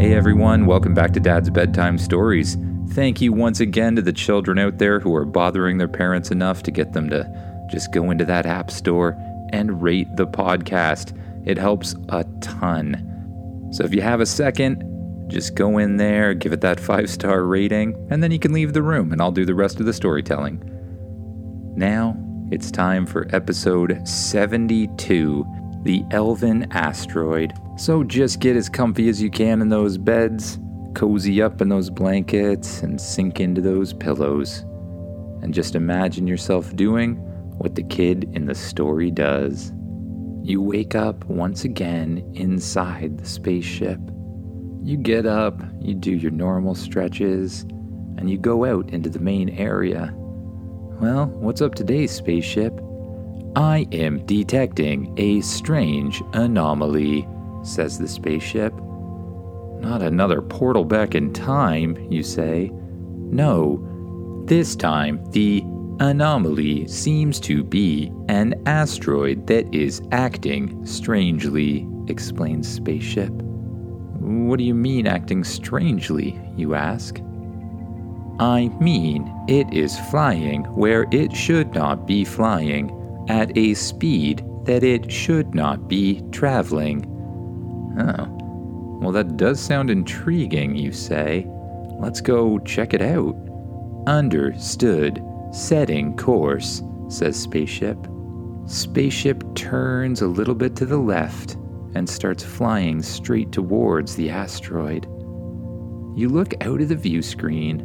Hey everyone, welcome back to Dad's Bedtime Stories. Thank you once again to the children out there who are bothering their parents enough to get them to just go into that app store and rate the podcast. It helps a ton. So if you have a second, just go in there, give it that five star rating, and then you can leave the room and I'll do the rest of the storytelling. Now it's time for episode 72 The Elven Asteroid. So just get as comfy as you can in those beds, cozy up in those blankets, and sink into those pillows. And just imagine yourself doing what the kid in the story does. You wake up once again inside the spaceship. You get up, you do your normal stretches, and you go out into the main area. Well, what's up today, spaceship? I am detecting a strange anomaly, says the spaceship. Not another portal back in time, you say. No, this time the anomaly seems to be an asteroid that is acting strangely, explains Spaceship. What do you mean acting strangely? you ask. I mean, it is flying where it should not be flying, at a speed that it should not be traveling. Oh, well, that does sound intriguing, you say. Let's go check it out. Understood. Setting course, says Spaceship. Spaceship turns a little bit to the left and starts flying straight towards the asteroid. You look out of the view screen,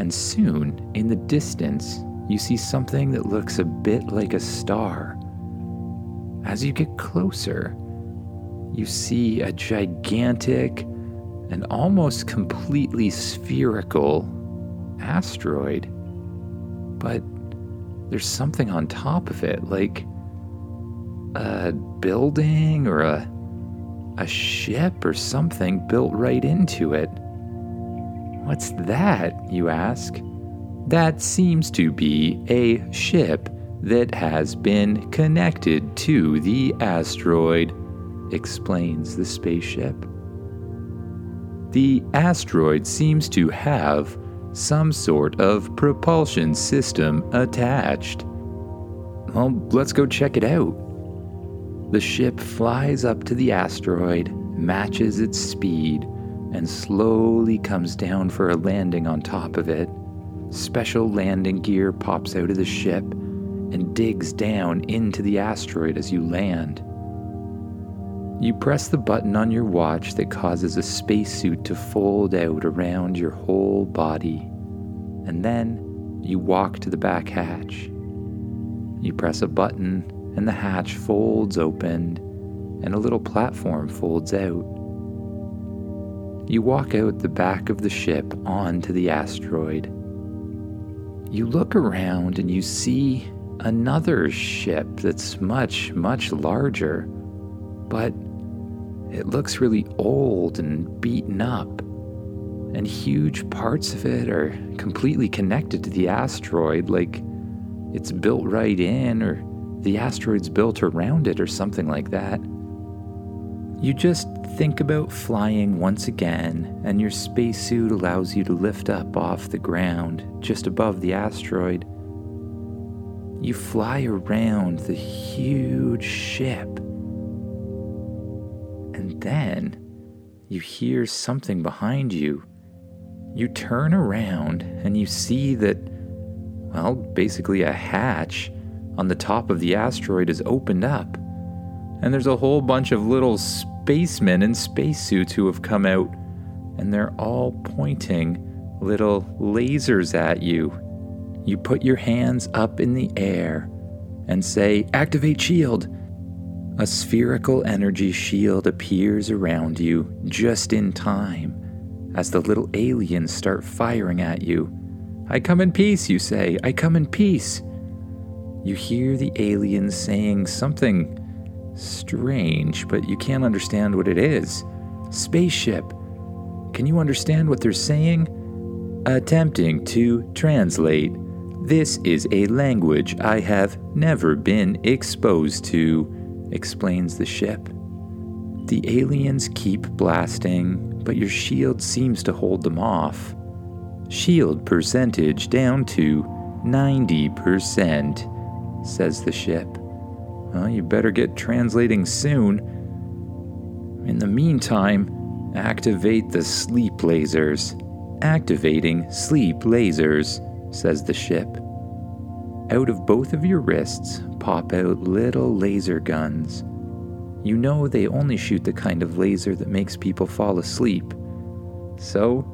and soon, in the distance, you see something that looks a bit like a star. As you get closer, you see a gigantic and almost completely spherical asteroid. But there's something on top of it, like a building or a a ship or something built right into it. What's that? you ask. That seems to be a ship that has been connected to the asteroid, explains the spaceship. The asteroid seems to have some sort of propulsion system attached. Well, let's go check it out. The ship flies up to the asteroid, matches its speed, and slowly comes down for a landing on top of it. Special landing gear pops out of the ship and digs down into the asteroid as you land. You press the button on your watch that causes a spacesuit to fold out around your whole body, and then you walk to the back hatch. You press a button and the hatch folds open, and a little platform folds out. You walk out the back of the ship onto the asteroid. You look around and you see another ship that's much, much larger, but it looks really old and beaten up, and huge parts of it are completely connected to the asteroid, like it's built right in or the asteroid's built around it or something like that. You just think about flying once again, and your spacesuit allows you to lift up off the ground just above the asteroid. You fly around the huge ship, and then you hear something behind you. You turn around and you see that, well, basically a hatch on the top of the asteroid is opened up, and there's a whole bunch of little spacemen in spacesuits who have come out, and they're all pointing little lasers at you. You put your hands up in the air and say, Activate shield. A spherical energy shield appears around you just in time as the little aliens start firing at you. I come in peace, you say. I come in peace you hear the aliens saying something strange, but you can't understand what it is. Spaceship. Can you understand what they're saying? Attempting to translate. This is a language I have never been exposed to, explains the ship. The aliens keep blasting, but your shield seems to hold them off. Shield percentage down to 90%, says the ship. Well, you better get translating soon. In the meantime, activate the sleep lasers. Activating sleep lasers, says the ship. Out of both of your wrists pop out little laser guns. You know they only shoot the kind of laser that makes people fall asleep. So,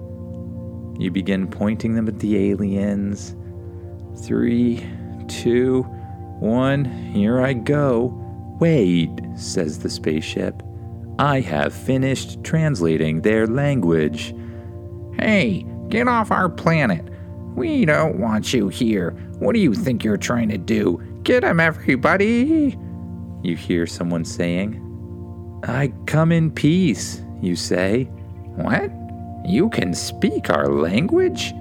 you begin pointing them at the aliens. Three, two, one, here I go. Wait, says the spaceship. I have finished translating their language. Hey, get off our planet. We don't want you here. What do you think you're trying to do? Get him, everybody! You hear someone saying. I come in peace, you say. What? You can speak our language?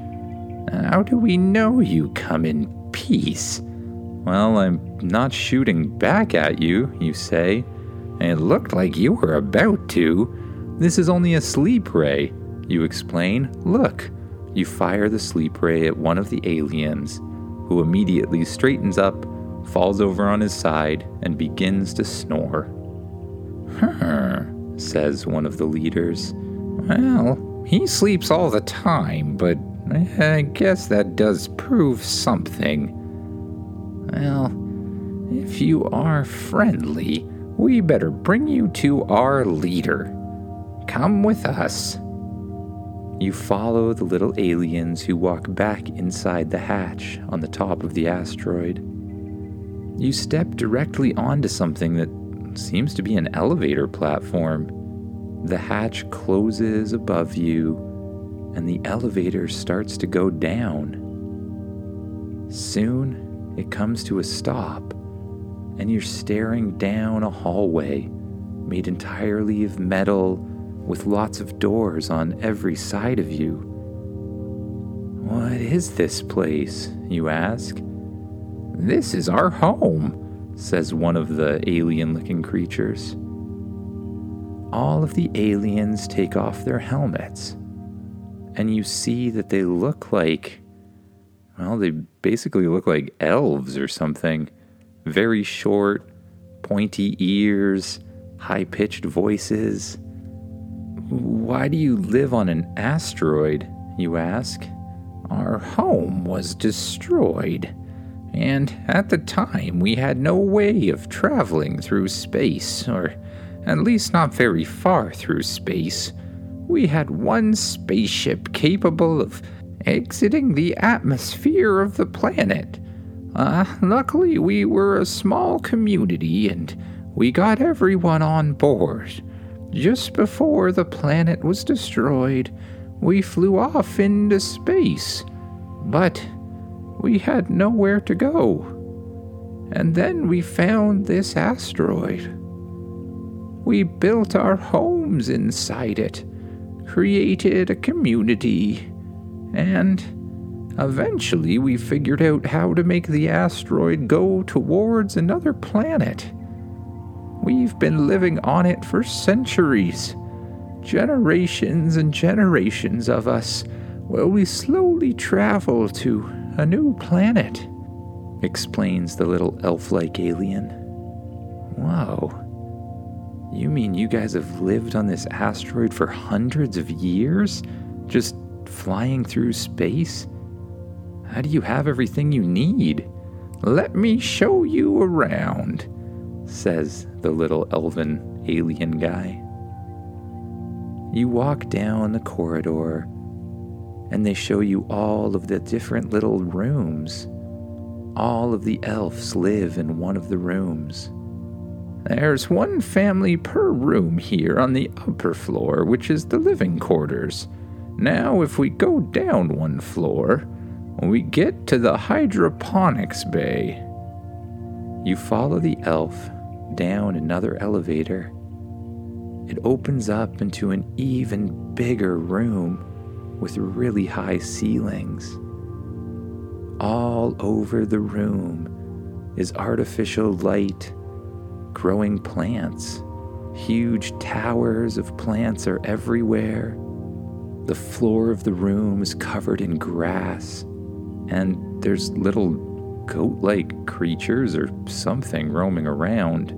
How do we know you come in peace? Well, I'm not shooting back at you, you say. It looked like you were about to. This is only a sleep ray, you explain. Look. You fire the sleep ray at one of the aliens, who immediately straightens up, falls over on his side, and begins to snore. Huh, says one of the leaders. Well, he sleeps all the time, but I guess that does prove something. Well, if you are friendly, we better bring you to our leader. Come with us. You follow the little aliens who walk back inside the hatch on the top of the asteroid. You step directly onto something that seems to be an elevator platform. The hatch closes above you, and the elevator starts to go down. Soon, it comes to a stop, and you're staring down a hallway made entirely of metal with lots of doors on every side of you. What is this place? You ask. This is our home, says one of the alien looking creatures. All of the aliens take off their helmets, and you see that they look like well, they basically look like elves or something. Very short, pointy ears, high pitched voices. Why do you live on an asteroid? You ask. Our home was destroyed, and at the time we had no way of traveling through space, or at least not very far through space. We had one spaceship capable of exiting the atmosphere of the planet. Uh, luckily, we were a small community and we got everyone on board. Just before the planet was destroyed, we flew off into space. But we had nowhere to go. And then we found this asteroid. We built our homes inside it, created a community, and eventually we figured out how to make the asteroid go towards another planet. We've been living on it for centuries. Generations and generations of us, while we slowly travel to a new planet, explains the little elf like alien. Whoa. You mean you guys have lived on this asteroid for hundreds of years? Just flying through space? How do you have everything you need? Let me show you around, says the little elven alien guy. You walk down the corridor, and they show you all of the different little rooms. All of the elves live in one of the rooms. There's one family per room here on the upper floor, which is the living quarters. Now, if we go down one floor, we get to the hydroponics bay. You follow the elf down another elevator. It opens up into an even bigger room with really high ceilings. All over the room is artificial light, growing plants. Huge towers of plants are everywhere The floor of the room is covered in grass, and there's little goat like creatures or something roaming around.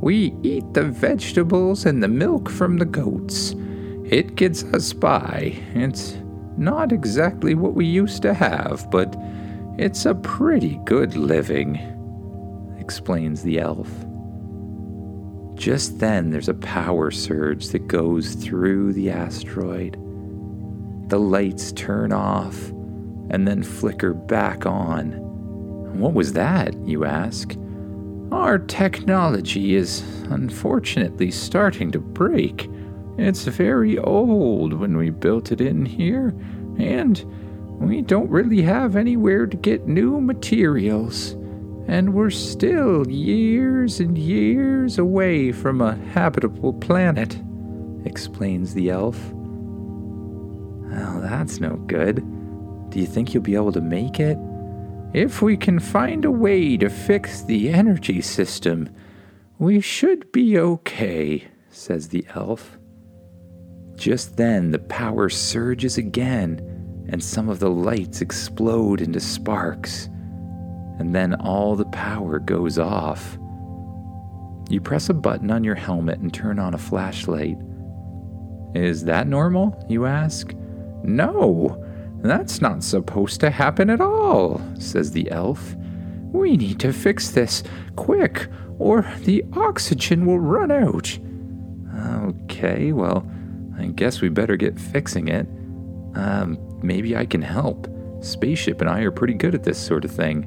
We eat the vegetables and the milk from the goats. It gets us by. It's not exactly what we used to have, but it's a pretty good living, explains the elf. Just then, there's a power surge that goes through the asteroid. The lights turn off and then flicker back on. What was that, you ask? Our technology is unfortunately starting to break. It's very old when we built it in here, and we don't really have anywhere to get new materials. And we're still years and years away from a habitable planet, explains the elf. Well, that's no good. Do you think you'll be able to make it? If we can find a way to fix the energy system, we should be okay, says the elf. Just then, the power surges again, and some of the lights explode into sparks. And then all the power goes off. You press a button on your helmet and turn on a flashlight. Is that normal? You ask. No, that's not supposed to happen at all, says the elf. We need to fix this quick, or the oxygen will run out. Okay, well, I guess we better get fixing it. Um, maybe I can help. Spaceship and I are pretty good at this sort of thing.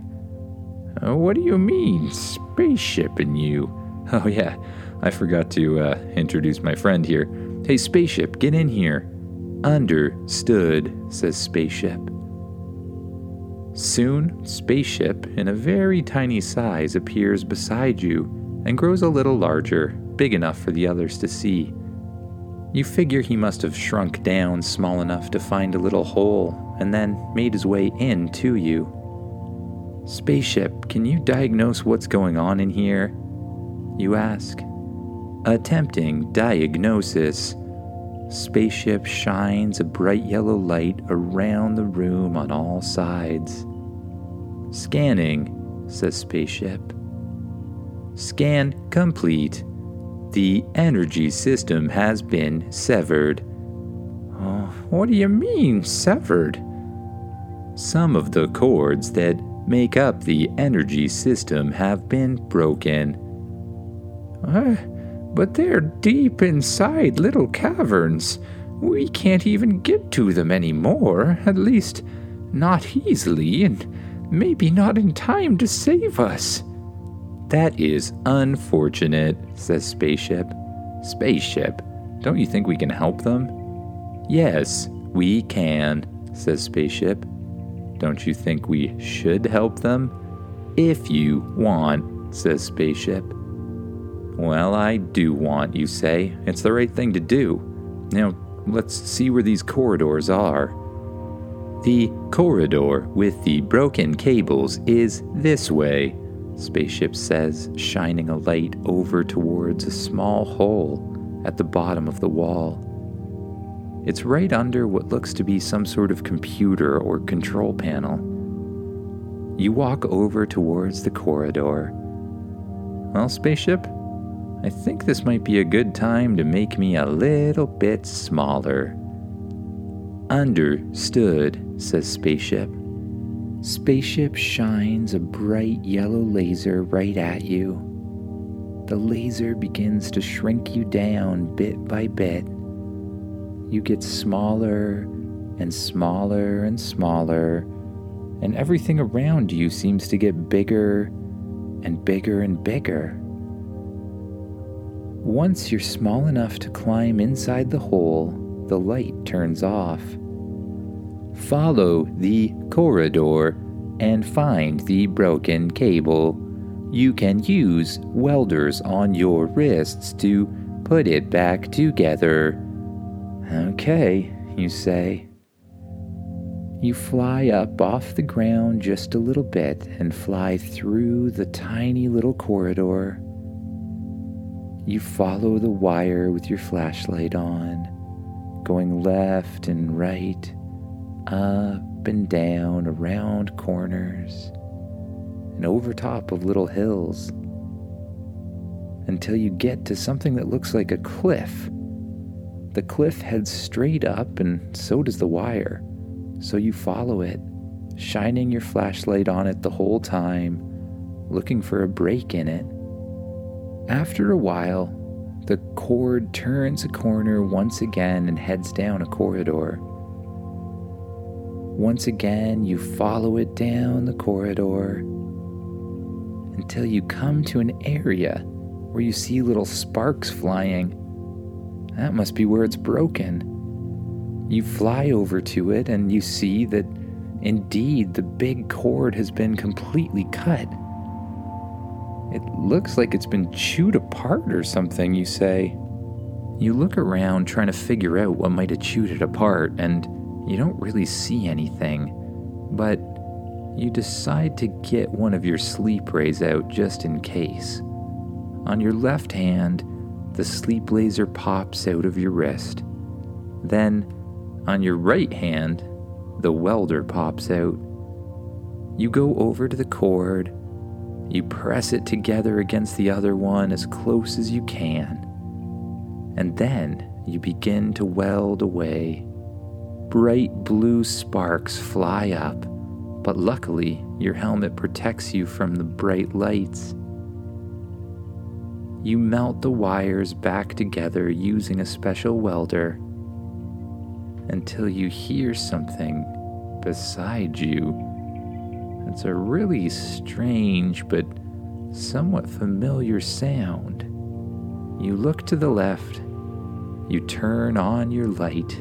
Uh, what do you mean, spaceship and you? Oh, yeah, I forgot to uh, introduce my friend here. Hey, Spaceship, get in here. Understood, says Spaceship. Soon, Spaceship, in a very tiny size, appears beside you and grows a little larger, big enough for the others to see. You figure he must have shrunk down small enough to find a little hole and then made his way in to you. Spaceship, can you diagnose what's going on in here? You ask. Attempting diagnosis. Spaceship shines a bright yellow light around the room on all sides. Scanning, says Spaceship. Scan complete. The energy system has been severed. Oh, what do you mean, severed? Some of the cords that make up the energy system have been broken. Uh, but they're deep inside little caverns. We can't even get to them anymore, at least not easily, and maybe not in time to save us. That is unfortunate, says Spaceship. Spaceship, don't you think we can help them? Yes, we can, says Spaceship. Don't you think we should help them? If you want, says Spaceship. Well, I do want, you say. It's the right thing to do. Now, let's see where these corridors are. The corridor with the broken cables is this way, Spaceship says, shining a light over towards a small hole at the bottom of the wall. It's right under what looks to be some sort of computer or control panel. You walk over towards the corridor. Well, Spaceship, I think this might be a good time to make me a little bit smaller. Understood, says Spaceship. Spaceship shines a bright yellow laser right at you. The laser begins to shrink you down bit by bit. You get smaller and smaller and smaller, and everything around you seems to get bigger and bigger and bigger. Once you're small enough to climb inside the hole, the light turns off. Follow the corridor and find the broken cable. You can use welders on your wrists to put it back together. Okay, you say. You fly up off the ground just a little bit and fly through the tiny little corridor. You follow the wire with your flashlight on, going left and right, up and down, around corners, and over top of little hills, until you get to something that looks like a cliff. The cliff heads straight up, and so does the wire. So you follow it, shining your flashlight on it the whole time, looking for a break in it. After a while, the cord turns a corner once again and heads down a corridor. Once again, you follow it down the corridor until you come to an area where you see little sparks flying. That must be where it's broken. You fly over to it and you see that indeed the big cord has been completely cut. It looks like it's been chewed apart or something, you say. You look around trying to figure out what might have chewed it apart, and you don't really see anything. But you decide to get one of your sleep rays out just in case. On your left hand, the sleep laser pops out of your wrist. Then, on your right hand, the welder pops out. You go over to the cord you press it together against the other one as close as you can. And then you begin to weld away. Bright blue sparks fly up, but luckily your helmet protects you from the bright lights. You melt the wires back together using a special welder until you hear something beside you. It's a really strange but somewhat familiar sound. You look to the left, you turn on your light,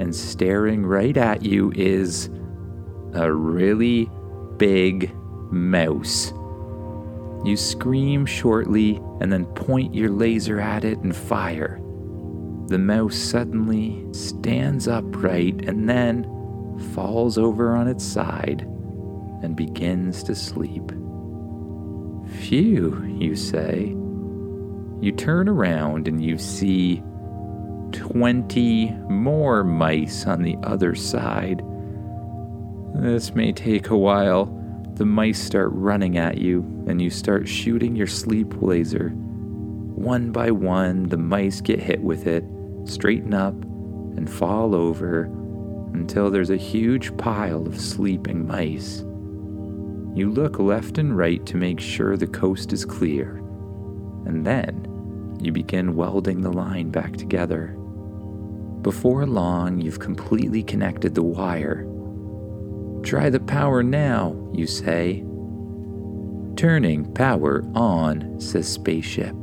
and staring right at you is a really big mouse. You scream shortly and then point your laser at it and fire. The mouse suddenly stands upright and then falls over on its side and begins to sleep. Phew, you say. You turn around and you see 20 more mice on the other side. This may take a while. The mice start running at you, and you start shooting your sleep laser. One by one, the mice get hit with it, straighten up, and fall over until there's a huge pile of sleeping mice. You look left and right to make sure the coast is clear, and then you begin welding the line back together. Before long, you've completely connected the wire. Try the power now, you say. Turning power on, says Spaceship.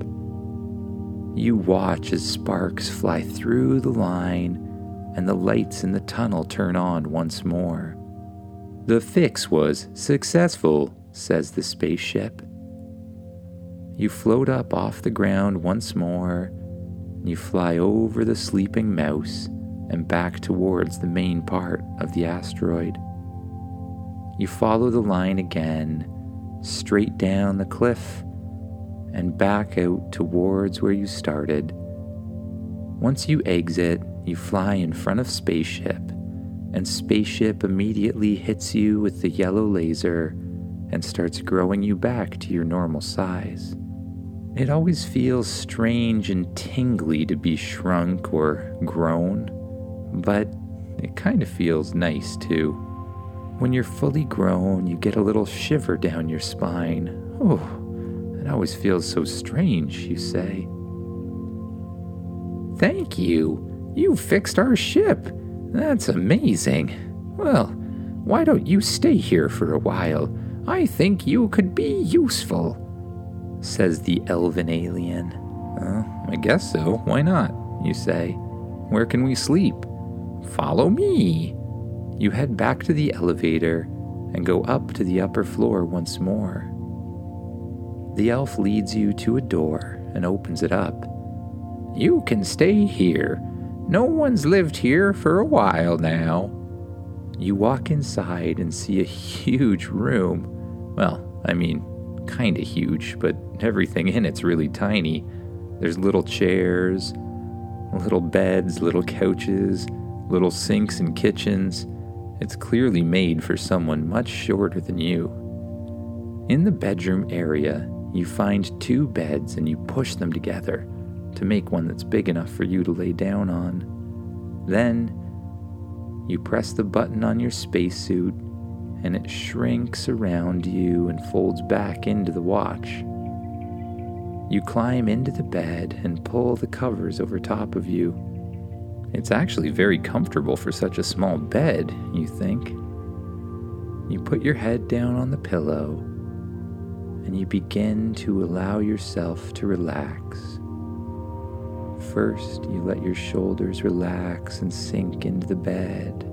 You watch as sparks fly through the line and the lights in the tunnel turn on once more. The fix was successful, says the spaceship. You float up off the ground once more. You fly over the sleeping mouse and back towards the main part of the asteroid. You follow the line again, straight down the cliff, and back out towards where you started. Once you exit, you fly in front of Spaceship and Spaceship immediately hits you with the yellow laser and starts growing you back to your normal size. It always feels strange and tingly to be shrunk or grown, but it kind of feels nice too. When you're fully grown, you get a little shiver down your spine. Oh, it always feels so strange, you say. Thank you. You fixed our ship. That's amazing. Well, why don't you stay here for a while? I think you could be useful, says the elven alien. I guess so. Why not? You say. Where can we sleep? Follow me. You head back to the elevator and go up to the upper floor once more. The elf leads you to a door and opens it up. You can stay here no one's lived here for a while now. You walk inside and see a huge room. Well, I mean, kinda huge, but everything in it's really tiny. There's little chairs, Little beds, little couches, little sinks and kitchens. It's clearly made for someone much shorter than you. In the bedroom area, you find two beds and you push them together to make one that's big enough for you to lay down on. Then, you press the button on your spacesuit and it shrinks around you and folds back into the watch. You climb into the bed and pull the covers over top of you. It's actually very comfortable for such a small bed, you think. You put your head down on the pillow and you begin to allow yourself to relax. First, you let your shoulders relax and sink into the bed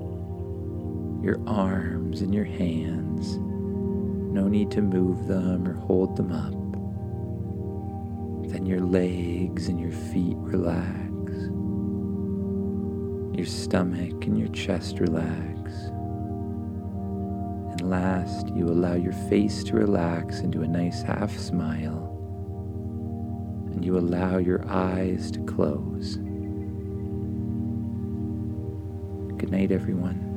your arms and your hands. No need to move them or hold them up. Then your legs and your feet relax. Your stomach and your chest relax. And last, you allow your face to relax into a nice half smile. And you allow your eyes to close. Good night, everyone.